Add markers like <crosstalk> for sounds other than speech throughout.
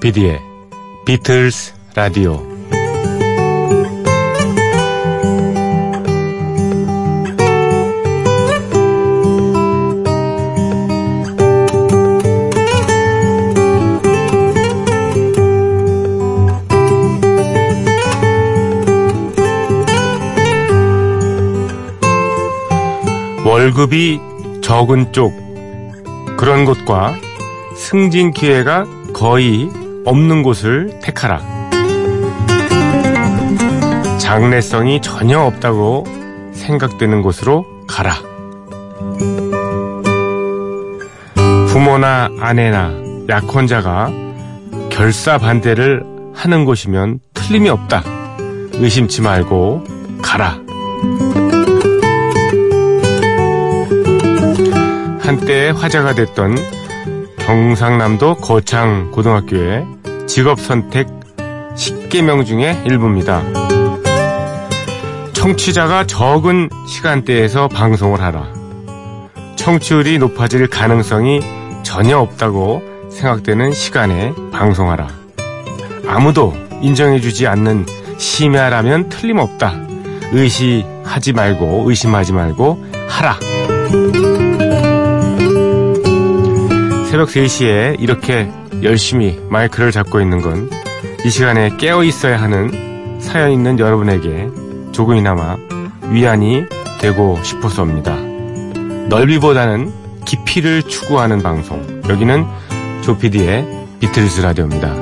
조피디의 비틀스 라디오. 월급이 적은 쪽. 그런 곳과 승진 기회가 거의 없는 곳을 택하라. 장래성이 전혀 없다고 생각되는 곳으로 가라. 부모나 아내나 약혼자가 결사 반대를 하는 곳이면 틀림이 없다. 의심치 말고 가라. 한때 화제가 됐던 경상남도 거창 고등학교의 직업 선택 10개명 중에 일부입니다. 청취자가 적은 시간대에서 방송을 하라. 청취율이 높아질 가능성이 전혀 없다고 생각되는 시간에 방송하라. 아무도 인정해주지 않는 심야라면 틀림없다. 의시하지 말고, 의심하지 말고, 하라. 새벽 3시에 이렇게 열심히 마이크를 잡고 있는 건 이 시간에 깨어 있어야 하는 사연 있는 여러분에게 조금이나마 위안이 되고 싶어서입니다. 넓이보다는 깊이를 추구하는 방송. 여기는 조피디의 비틀스 라디오입니다.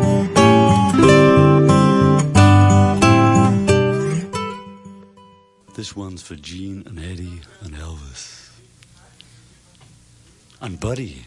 This one's for Gene and Eddie and Elvis. And Buddy.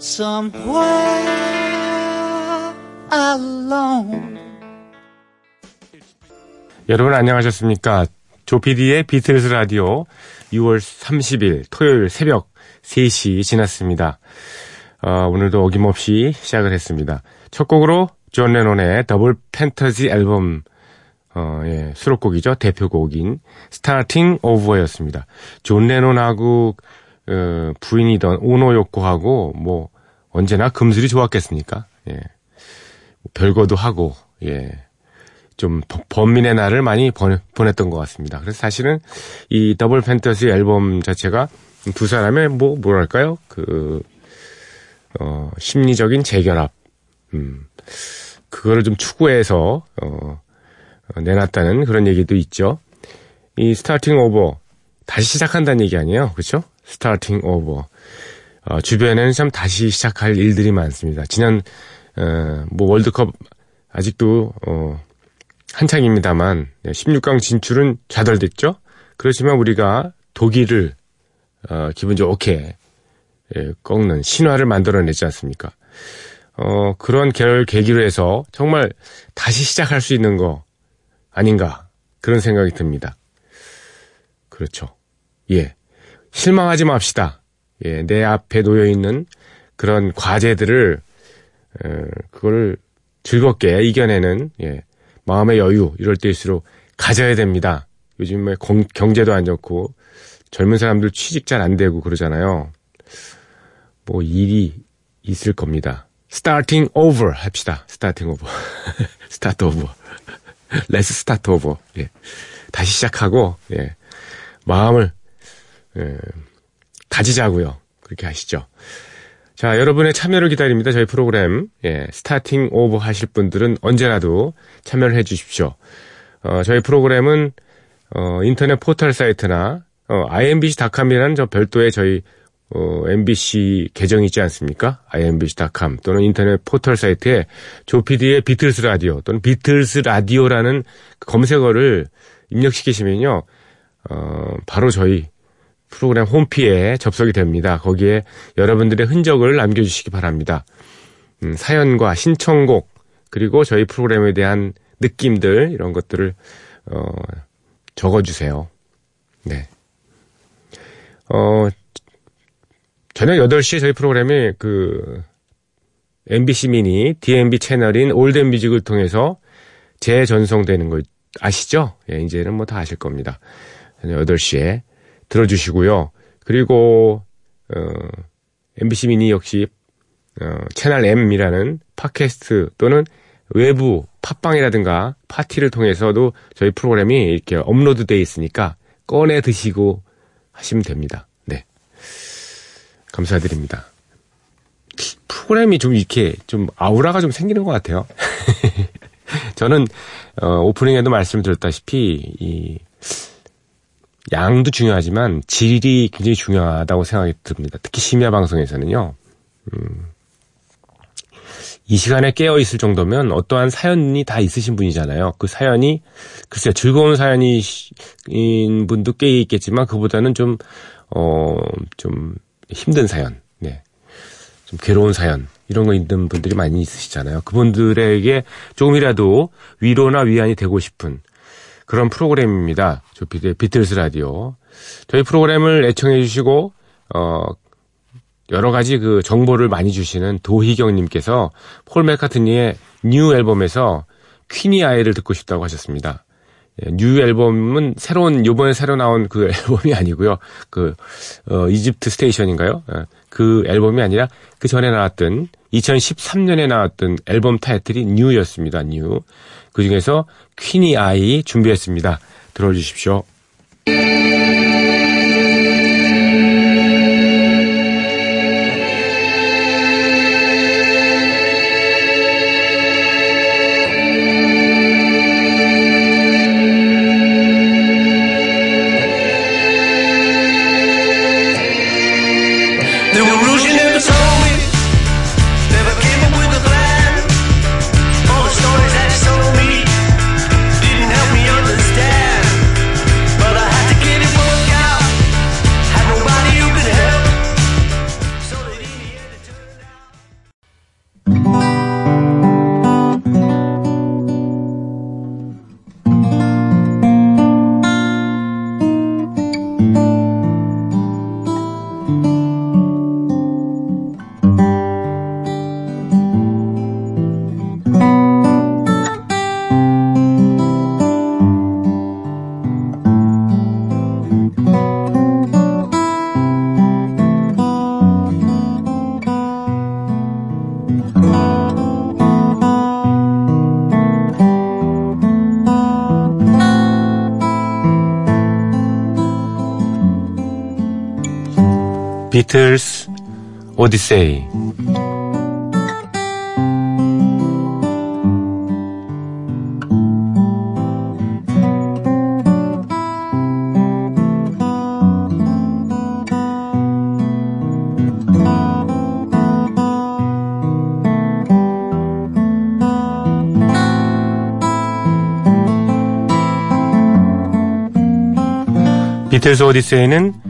somewhere alone. 여러분 안녕하셨습니까? 조피디의 비틀스 라디오 6월 30일 토요일 새벽 3시 지났습니다. 어, 오늘도 어김없이 시작을 했습니다. 첫 곡으로 존 레논의 Double Fantasy 앨범 어, 예, 수록곡이죠. 대표곡인 Starting Over였습니다. 존 레논하고 어, 부인이던 오노 요코하고 뭐 언제나 금슬이 좋았겠습니까? 예. 별거도 하고 예. 좀 번민의 날을 많이 보냈던 것 같습니다. 그래서 사실은 이 Double Fantasy 앨범 자체가 두 사람의 뭐 뭐랄까요 그 어, 심리적인 재결합, 음, 그거를 좀 추구해서 어, 내놨다는 그런 얘기도 있죠. 이 스타팅 오버 다시 시작한다는 얘기 아니에요, 그렇죠? 스타팅 오버 어, 주변에는 참 다시 시작할 일들이 많습니다. 지난 어, 뭐 월드컵 아직도 어, 한창입니다만 16강 진출은 좌절됐죠. 그렇지만 우리가 독일을 어, 기분 좋게 예, 꺾는 신화를 만들어내지 않습니까? 어, 그런 계열 계기로 해서 정말 다시 시작할 수 있는 거 아닌가 그런 생각이 듭니다. 그렇죠. 예. 실망하지 맙시다. 예, 내 앞에 놓여 있는 그런 과제들을 어, 그거를 즐겁게 이겨내는 예, 마음의 여유 이럴 때일수록 가져야 됩니다. 요즘에 경제도 안 좋고 젊은 사람들 취직 잘 안 되고 그러잖아요. 뭐 일이 있을 겁니다. starting over 합시다. starting over. <laughs> start over. let's start over. 예. 다시 시작하고 예. 마음을 예. 다지자고요. 그렇게 하시죠. 자, 여러분의 참여를 기다립니다. 저희 프로그램 예, 스타팅 오버 하실 분들은 언제라도 참여를 해 주십시오. 어, 저희 프로그램은 어, 인터넷 포털 사이트나 어, imbc.com이라는 저 별도의 저희 어, MBC 계정이 있지 않습니까? imbc.com 또는 인터넷 포털 사이트에 조피디의 비틀스 라디오 또는 비틀스 라디오라는 그 검색어를 입력시키시면요, 어, 바로 저희 프로그램 홈피에 접속이 됩니다. 거기에 여러분들의 흔적을 남겨주시기 바랍니다. 음, 사연과 신청곡 그리고 저희 프로그램에 대한 느낌들 이런 것들을 어, 적어주세요. 네. 어, 저녁 8시에 저희 프로그램이 그 MBC 미니 DMB 채널인 올드뮤직을 통해서 재전송되는 거 아시죠? 예, 이제는 뭐 다 아실 겁니다. 8시에 들어주시고요. 그리고 어, MBC 미니 역시 어, 채널 M이라는 팟캐스트 또는 외부 팟빵이라든가 파티를 통해서도 저희 프로그램이 이렇게 업로드되어 있으니까 꺼내 드시고 하시면 됩니다. 네. 감사드립니다. 프로그램이 좀 이렇게 좀 아우라가 좀 생기는 것 같아요. <laughs> 저는 어, 오프닝에도 말씀드렸다시피 이 양도 중요하지만 질이 굉장히 중요하다고 생각이 듭니다. 특히 심야 방송에서는요. 음, 이 시간에 깨어 있을 정도면 어떠한 사연이 다 있으신 분이잖아요. 그 사연이 글쎄요 즐거운 사연인 분도 꽤 있겠지만 그보다는 좀 어, 좀 힘든 사연, 네, 좀 괴로운 사연 이런 거 있는 분들이 많이 있으시잖아요. 그분들에게 조금이라도 위로나 위안이 되고 싶은 그런 프로그램입니다. 조피디의 비틀스 라디오. 저희 프로그램을 애청해 주시고 어 여러 가지 그 정보를 많이 주시는 도희경님께서 폴 맥카트니의 New 앨범에서 Queenie Eye를 듣고 싶다고 하셨습니다. 예, New 앨범은 새로운 요번에 새로 나온 그 <laughs> 앨범이 아니고요. 그 어, Egypt Station인가요? 예, 그 앨범이 아니라 그 전에 나왔던 2013년에 나왔던 앨범 타이틀이 New였습니다. New. 그 중에서 퀸이 아이 준비했습니다. 들어주십시오. 비틀스 오디세이. 비틀스 오디세이는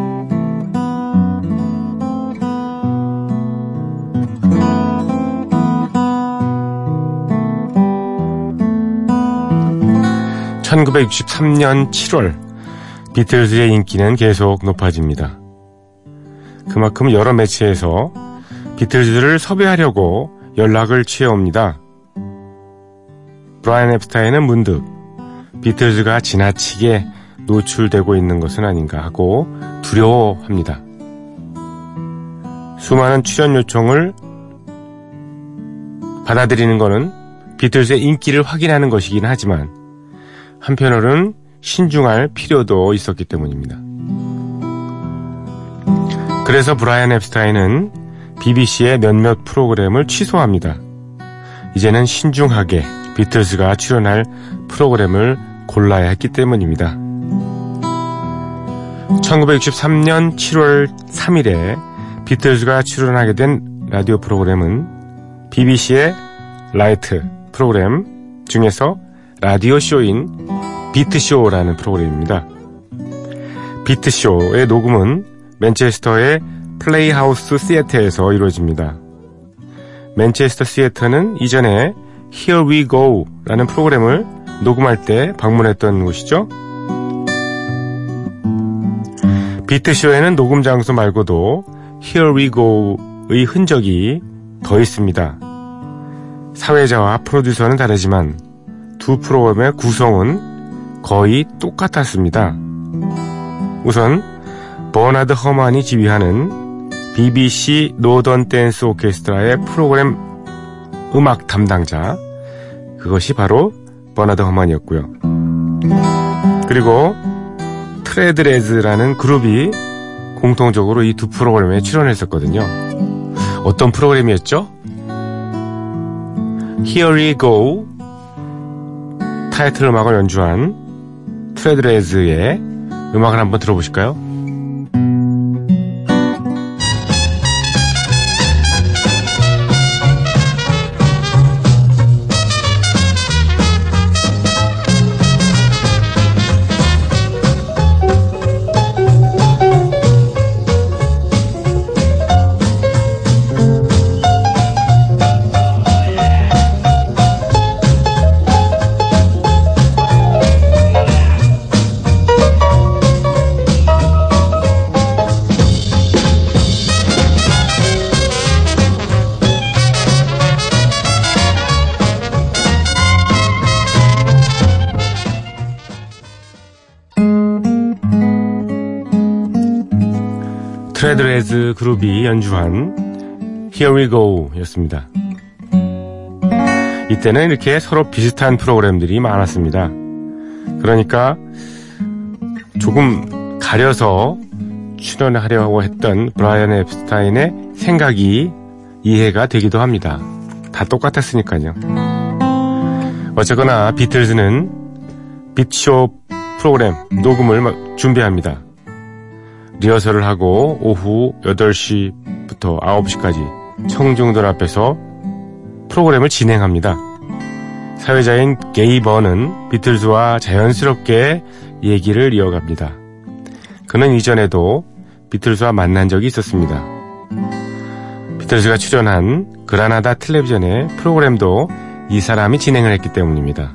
(1963년 7월) 비틀즈의 인기는 계속 높아집니다. 그만큼 여러 매체에서 비틀즈를 섭외하려고 연락을 취해옵니다. 브라이언 앱스타인은 문득 비틀즈가 지나치게 노출되고 있는 것은 아닌가 하고 두려워합니다. 수많은 출연 요청을 받아들이는 것은 비틀즈의 인기를 확인하는 것이긴 하지만 한편으로는 신중할 필요도 있었기 때문입니다. 그래서 브라이언 앱스타인은 BBC의 몇몇 프로그램을 취소합니다. 이제는 신중하게 비틀즈가 출연할 프로그램을 골라야 했기 때문입니다. 1963년 7월 3일에 비틀즈가 출연하게 된 라디오 프로그램은 BBC의 Light 프로그램 중에서 라디오 쇼인 비트쇼라는 프로그램입니다. 비트쇼의 녹음은 맨체스터의 Playhouse Theatre에서 이루어집니다. 맨체스터 Theatre는 이전에 Here We Go 라는 프로그램을 녹음할 때 방문했던 곳이죠. 비트쇼에는 녹음 장소 말고도 Here We Go의 흔적이 더 있습니다. 사회자와 프로듀서는 다르지만 두 프로그램의 구성은 거의 똑같았습니다. 우선 버나드 허만이 지휘하는 BBC Northern Dance Orchestra의 프로그램 음악 담당자 그것이 바로 버나드 허만이었고요. 그리고 트레드레즈라는 그룹이 공통적으로 이 두 프로그램에 출연했었거든요. 어떤 프로그램이었죠? Here We Go 타이틀 음악을 연주한 트레드레즈의 음악을 한번 들어보실까요? 트레드레즈 그룹이 연주한 Here We Go 였습니다. 이때는 이렇게 서로 비슷한 프로그램들이 많았습니다. 그러니까 조금 가려서 출연하려고 했던 브라이언 앱스타인의 생각이 이해가 되기도 합니다. 다 똑같았으니까요. 어쨌거나 비틀즈는 빅쇼 프로그램 녹음을 준비합니다. 리허설을 하고 오후 8시부터 9시까지 청중들 앞에서 프로그램을 진행합니다. 사회자인 게이버는 비틀즈와 자연스럽게 얘기를 이어갑니다. 그는 이전에도 비틀즈와 만난 적이 있었습니다. 비틀즈가 출연한 그라나다 텔레비전의 프로그램도 이 사람이 진행을 했기 때문입니다.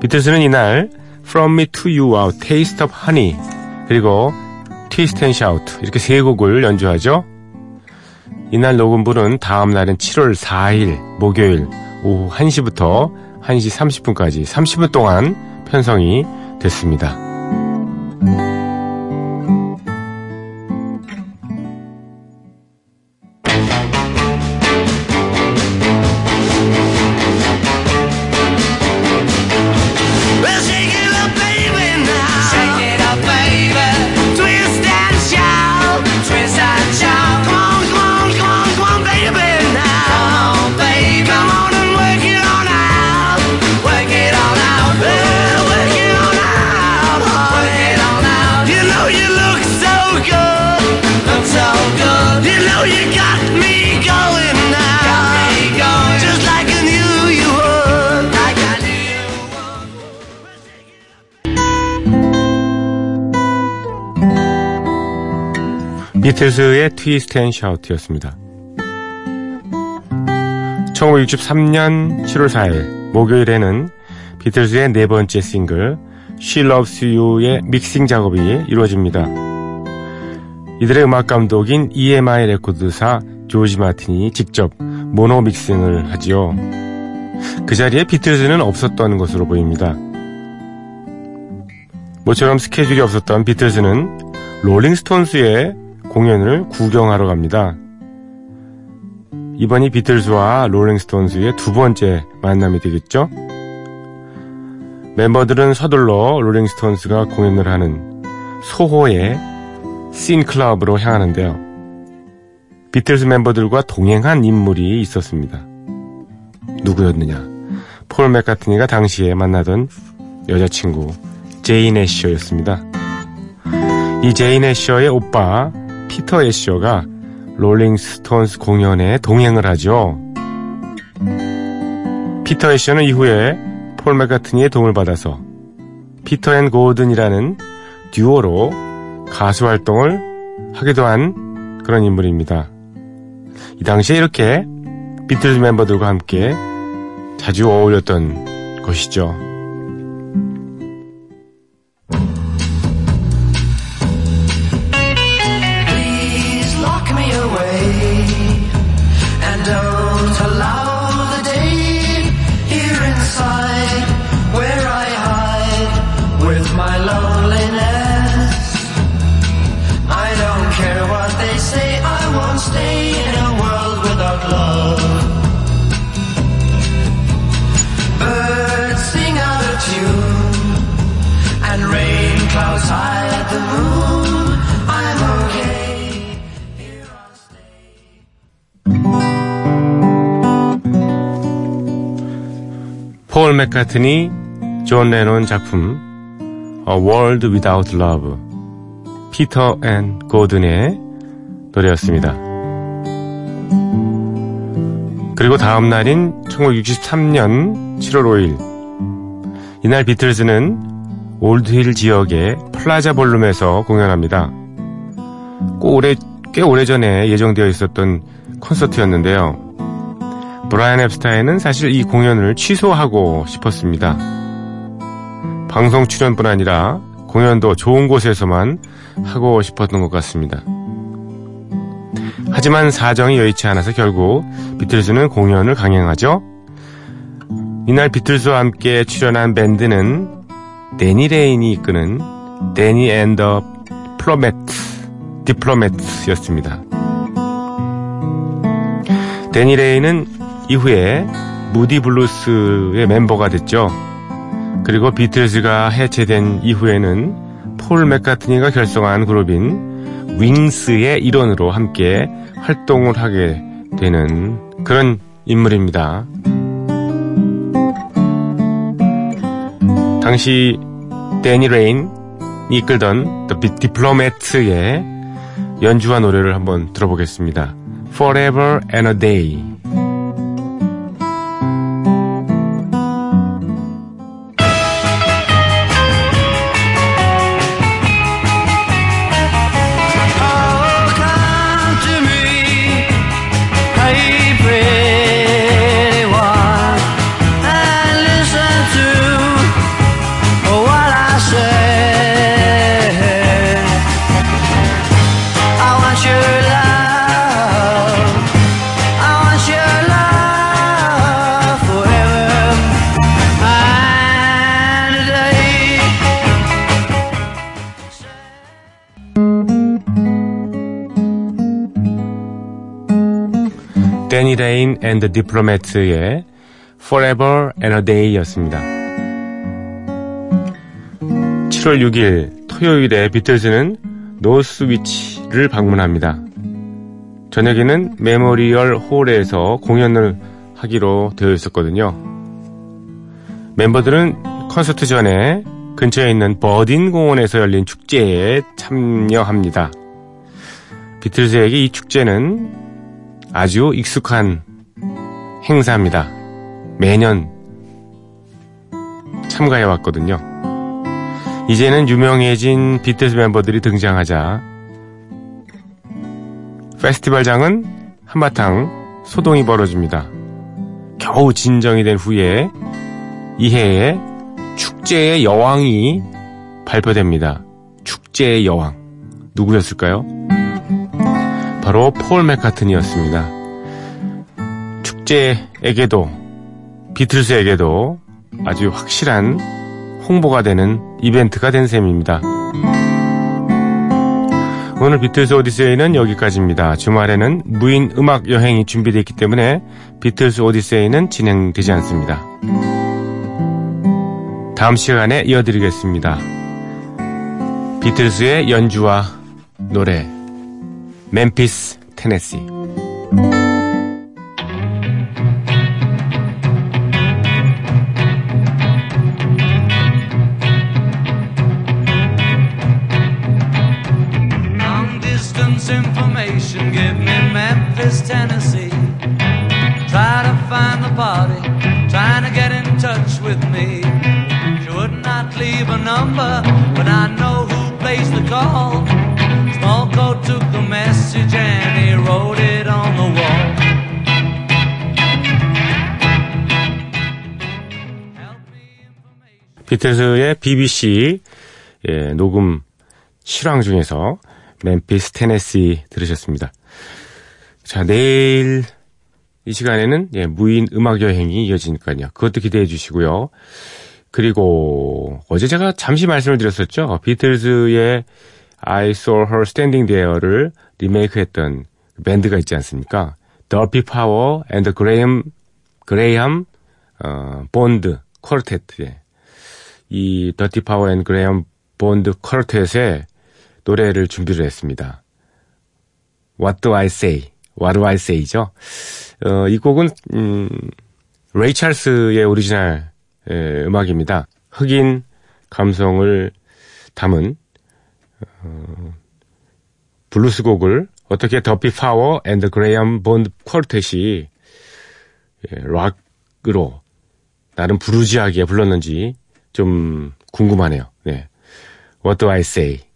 비틀즈는 이날 From Me to You와 Taste of Honey 그리고 Twist and Shout 이렇게 세 곡을 연주하죠. 이날 녹음부는 다음 날은 7월 4일 목요일 오후 1시부터 1시 30분까지 30분 동안 편성이 됐습니다. 비틀스의 Twist and Shout였습니다. 1963년 7월 4일 목요일에는 비틀스의 네 번째 싱글 She Loves You의 믹싱 작업이 이루어집니다. 이들의 음악 감독인 EMI 레코드사 조지 마틴이 직접 모노 믹싱을 하지요. 그 자리에 비틀즈는 없었던 것으로 보입니다. 모처럼 스케줄이 없었던 비틀즈는 롤링스톤스의 공연을 구경하러 갑니다. 이번이 비틀즈와 롤링스톤스의 두 번째 만남이 되겠죠? 멤버들은 서둘러 롤링스톤스가 공연을 하는 소호의 씬클럽으로 향하는데요. 비틀즈 멤버들과 동행한 인물이 있었습니다. 누구였느냐? 폴 맥카트니가 당시에 만나던 여자친구 제인 애셔였습니다. 이 제인 애셔의 오빠 피터 애셔가 롤링스톤스 공연에 동행을 하죠. 피터 애셔는 이후에 폴 맥카트니의 도움을 받아서 피터 앤 고든이라는 듀오로 가수 활동을 하기도 한 그런 인물입니다. 이 당시에 이렇게 비틀즈 멤버들과 함께 자주 어울렸던 것이죠. 맥카트니, 존 레논 작품 A World Without Love 피터 앤 고든의 노래였습니다. 그리고 다음 날인 1963년 7월 5일 이날 비틀즈는 올드힐 지역의 플라자 볼룸에서 공연합니다. 꼭 오래, 꽤 오래전에 예정되어 있었던 콘서트였는데요. 브라이언 앱스타인은 사실 이 공연을 취소하고 싶었습니다. 방송 출연뿐 아니라 공연도 좋은 곳에서만 하고 싶었던 것 같습니다. 하지만 사정이 여의치 않아서 결국 비틀즈는 공연을 강행하죠. 이날 비틀즈와 함께 출연한 밴드는 데니 레인이 이끄는 데니 앤 더 플로매트 디플로매트였습니다. 데니 레인은 이후에 무디 블루스의 멤버가 됐죠. 그리고 비틀즈가 해체된 이후에는 폴 맥카트니가 결성한 그룹인 윙스의 일원으로 함께 활동을 하게 되는 그런 인물입니다. 당시 데니 레인이 이끌던 The Diplomat의 연주와 노래를 한번 들어보겠습니다. Forever and a Day. 데니 레인 앤 더 디플로매트의 Forever and a Day였습니다. 7월 6일 토요일에 비틀즈는 노스위치를 방문합니다. 저녁에는 메모리얼 홀에서 공연을 하기로 되어 있었거든요. 멤버들은 콘서트 전에 근처에 있는 버딘 공원에서 열린 축제에 참여합니다. 비틀즈에게 이 축제는 아주 익숙한 행사입니다. 매년 참가해 왔거든요. 이제는 유명해진 비틀즈 멤버들이 등장하자 페스티벌장은 한바탕 소동이 벌어집니다. 겨우 진정이 된 후에 이해에 축제의 여왕이 발표됩니다. 축제의 여왕. 누구였을까요? 바로 폴 맥카트니였습니다. 축제에게도 비틀스에게도 아주 확실한 홍보가 되는 이벤트가 된 셈입니다. 오늘 비틀스 오디세이는 여기까지입니다. 주말에는 무인 음악 여행이 준비되어 있기 때문에 비틀스 오디세이는 진행되지 않습니다. 다음 시간에 이어드리겠습니다. 비틀스의 연주와 노래 멤피스 테네시 information. Give me Memphis, Tennessee. To find the party, trying to get in touch with me. She would not leave a number, but I know who plays the call. Coat took the message and he wrote it on the wall. 비틀즈의 BBC 예, 녹음 실황 중에서 멤피스 테네시 들으셨습니다. 자, 내일 이 시간에는 예, 무인 음악 여행이 이어지니까요. 그것도 기대해 주시고요. 그리고 어제 제가 잠시 말씀을 드렸었죠. 비틀즈의 I Saw Her Standing There를 리메이크했던 밴드가 있지 않습니까? 더피 파워 앤드 그레이엄 그레이엄 어, 본드. 예. 이 더피 파워 앤 그레이엄 본드 쿼르텟의 노래를 준비를 했습니다. What'd I say? What'd I say죠? 어, 이 곡은 음, 레이 찰스의 오리지널 에, 음악입니다. 흑인 감성을 담은 어, 블루스 곡을 어떻게 더피 파워 앤드 그레이엄 본드 쿼르텟이 예, 락으로 나름 bluesy하게 불렀는지 좀 궁금하네요. 네. What do I say?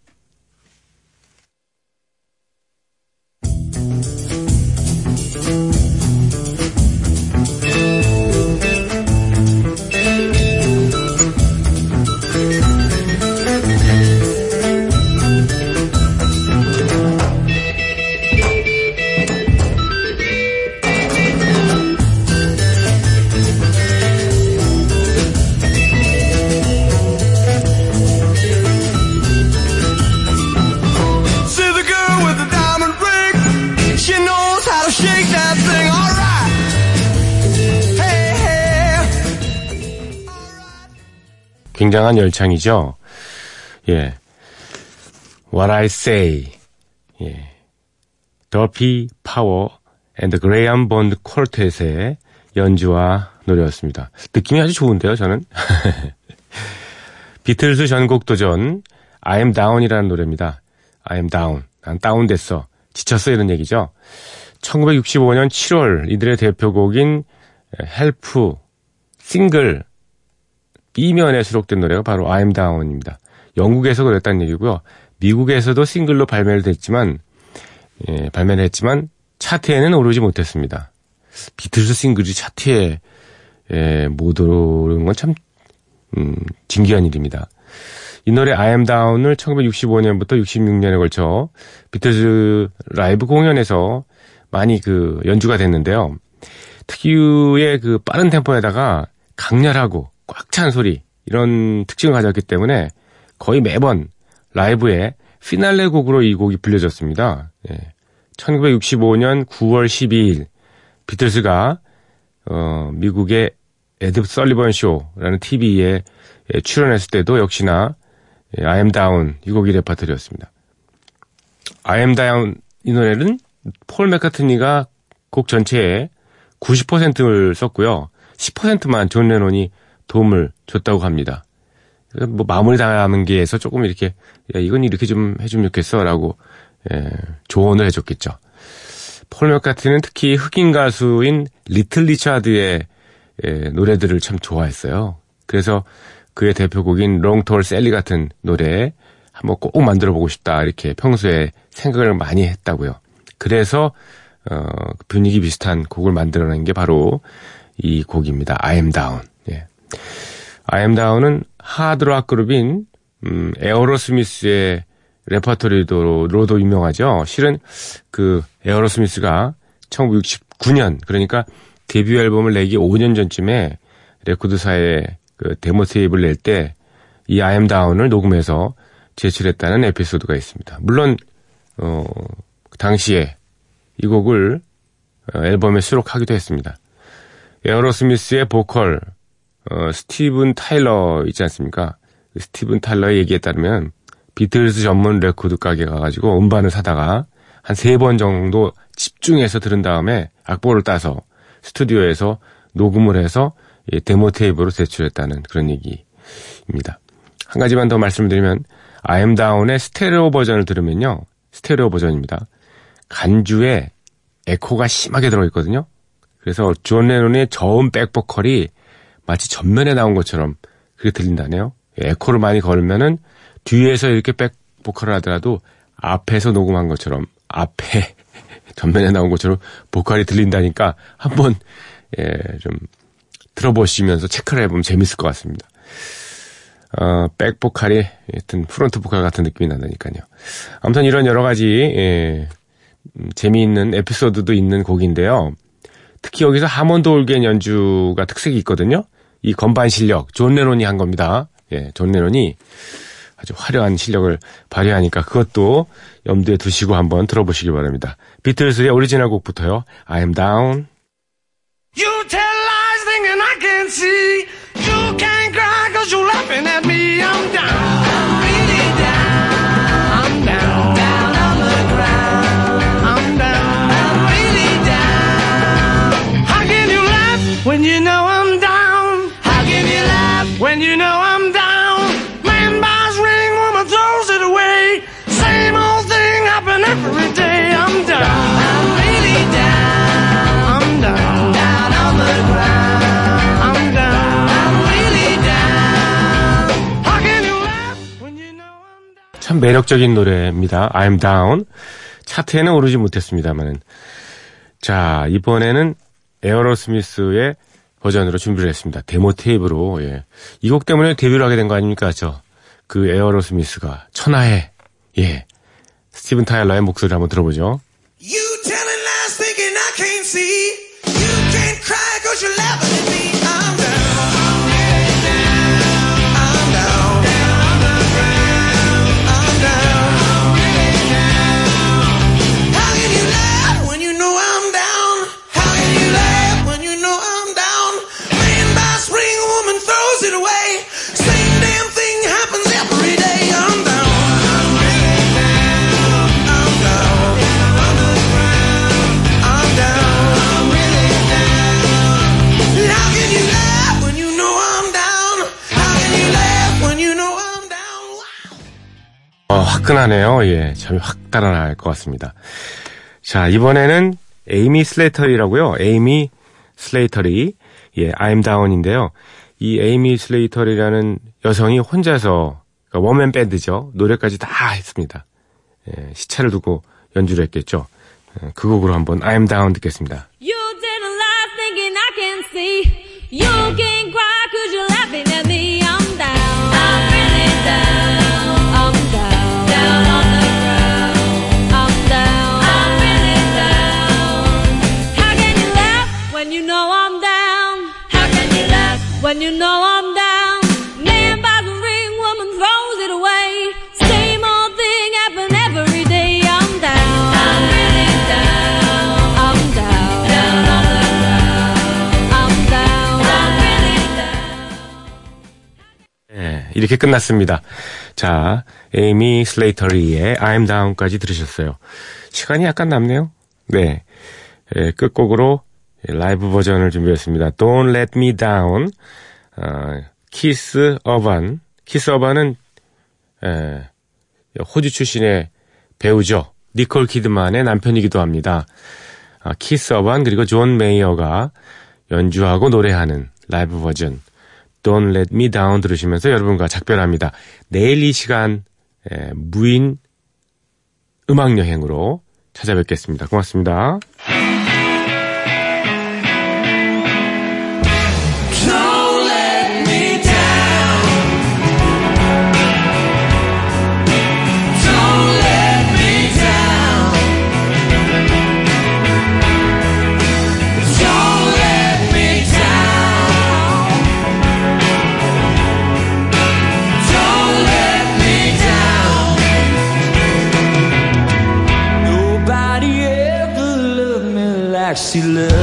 굉장한 열창이죠. 예. What'd I say. 예. 더피 파워 앤드 그레이엄 본드 쿼르텟의 연주와 노래였습니다. 느낌이 아주 좋은데요, 저는. <laughs> 비틀즈 전곡 도전 I am down이라는 노래입니다. I am down. 난 다운됐어. 지쳤어 이런 얘기죠. 1965년 7월 이들의 대표곡인 Help 싱글 B면에 수록된 노래가 바로 I'm Down입니다. 영국에서 그랬다는 얘기고요. 미국에서도 싱글로 발매를 됐지만 예, 발매를 했지만 차트에는 오르지 못했습니다. 비틀스 싱글이 차트에 예, 못 오르는 건 참 음, 진기한 일입니다. 이 노래 I am Down을 1965년부터 66년에 걸쳐 비틀즈 라이브 공연에서 많이 그 연주가 됐는데요. 특유의 그 빠른 템포에다가 강렬하고 꽉 찬 소리 이런 특징을 가졌기 때문에 거의 매번 라이브에 피날레 곡으로 이 곡이 불려졌습니다. 예. 1965년 9월 12일 비틀스가 어, 미국의 에드 설리번 쇼라는 TV에 출연했을 때도 역시나 예, I am down 이 곡이 레파토리였습니다. I am down 이 노래는 폴 맥카트니가 곡 전체에 90%를 썼고요. 10%만 존 레논이 도움을 줬다고 합니다. 뭐 마무리 담기에서 조금 이렇게 야, 이건 이렇게 좀 해주면 좋겠어라고 예, 조언을 해줬겠죠. 폴 맥카트니는 특히 흑인 가수인 리틀 리차드의 예, 노래들을 참 좋아했어요. 그래서 그의 대표곡인 Long Tall Sally 같은 노래 한번 꼭 만들어 보고 싶다 이렇게 평소에 생각을 많이 했다고요. 그래서 어, 분위기 비슷한 곡을 만들어낸 게 바로 이 곡입니다. I am down. Down은 하드락 그룹인 음, 에어로스미스의 레퍼토리로도 유명하죠. 실은 그 에어로스미스가 1969년 그러니까 데뷔 앨범을 내기 5년 전쯤에 레코드사에 그 데모 테이프를 낼 때 I am down을 녹음해서 제출했다는 에피소드가 있습니다. 물론 어, 그 당시에 이 곡을 어, 앨범에 수록하기도 했습니다. 에어로스미스의 보컬 어, 스티븐 타일러 있지 않습니까? 그 스티븐 타일러의 얘기에 따르면 비틀즈 전문 레코드 가게 가가지고 음반을 사다가 한 세 번 정도 집중해서 들은 다음에 악보를 따서 스튜디오에서 녹음을 해서 이 데모 테이프로 제출했다는 그런 얘기입니다. 한 가지만 더 말씀드리면 I'm down의 스테레오 버전을 들으면요. 스테레오 버전입니다. 간주에 에코가 심하게 들어있거든요. 그래서 존 레논의 저음 백보컬이 마치 전면에 나온 것처럼 그렇게 들린다네요. 에코를 많이 걸면은 뒤에서 이렇게 백보컬을 하더라도 앞에서 녹음한 것처럼 앞에 <laughs> 전면에 나온 것처럼 보컬이 들린다니까 한번 예, 좀 들어보시면서 체크를 해보면 재밌을 것 같습니다. 어, 백보컬이 하여튼 front 보컬 같은 느낌이 난다니까요. 아무튼 이런 여러 가지 예, 음, 재미있는 에피소드도 있는 곡인데요. 특히 여기서 하몬드 올겐 연주가 특색이 있거든요. 이 건반 실력 존 레논이 한 겁니다. 예, 존 레논이 아주 화려한 실력을 발휘하니까 그것도 염두에 두시고 한번 들어보시기 바랍니다. 비틀스의 오리지널 곡부터요. I'm down. 매력적인 노래입니다. I'm down. 차트에는 오르지 못했습니다만은. 자, 이번에는 에어로스미스의 버전으로 준비를 했습니다. 데모 테이프로, 예. 이 곡 때문에 데뷔를 하게 된 거 아닙니까? 저, 그 에어로스미스가 천하의, 예. 스티븐 타일러의 목소리를 한번 들어보죠. 화끈하네요. 예, 잠이 확 달아날 것 같습니다. 자, 이번에는 에이미 슬레이터리라고요. 에이미 슬레이터리. 예, I'm Down인데요. 이 에이미 슬레이터리라는 여성이 혼자서, 그러니까 원맨 밴드죠. 노래까지 다 했습니다. 예, 시차를 두고 연주를 했겠죠. 예, 그 곡으로 한번 I'm Down 듣겠습니다. You 이렇게 끝났습니다. 자, 에이미 슬레이터리의 I'm Down까지 들으셨어요. 시간이 약간 남네요. 네. 예, 끝곡으로 라이브 버전을 준비했습니다. Don't Let Me Down, 어, 키스 어반. 키스 어반은, 예, 호주 출신의 배우죠. 니콜 키드만의 남편이기도 합니다. 아, 키스 어반 그리고 존 메이어가 연주하고 노래하는 라이브 버전 Don't Let Me Down 들으시면서 여러분과 작별합니다. 내일 이 시간 에, 무인 음악 여행으로 찾아뵙겠습니다. 고맙습니다. she loves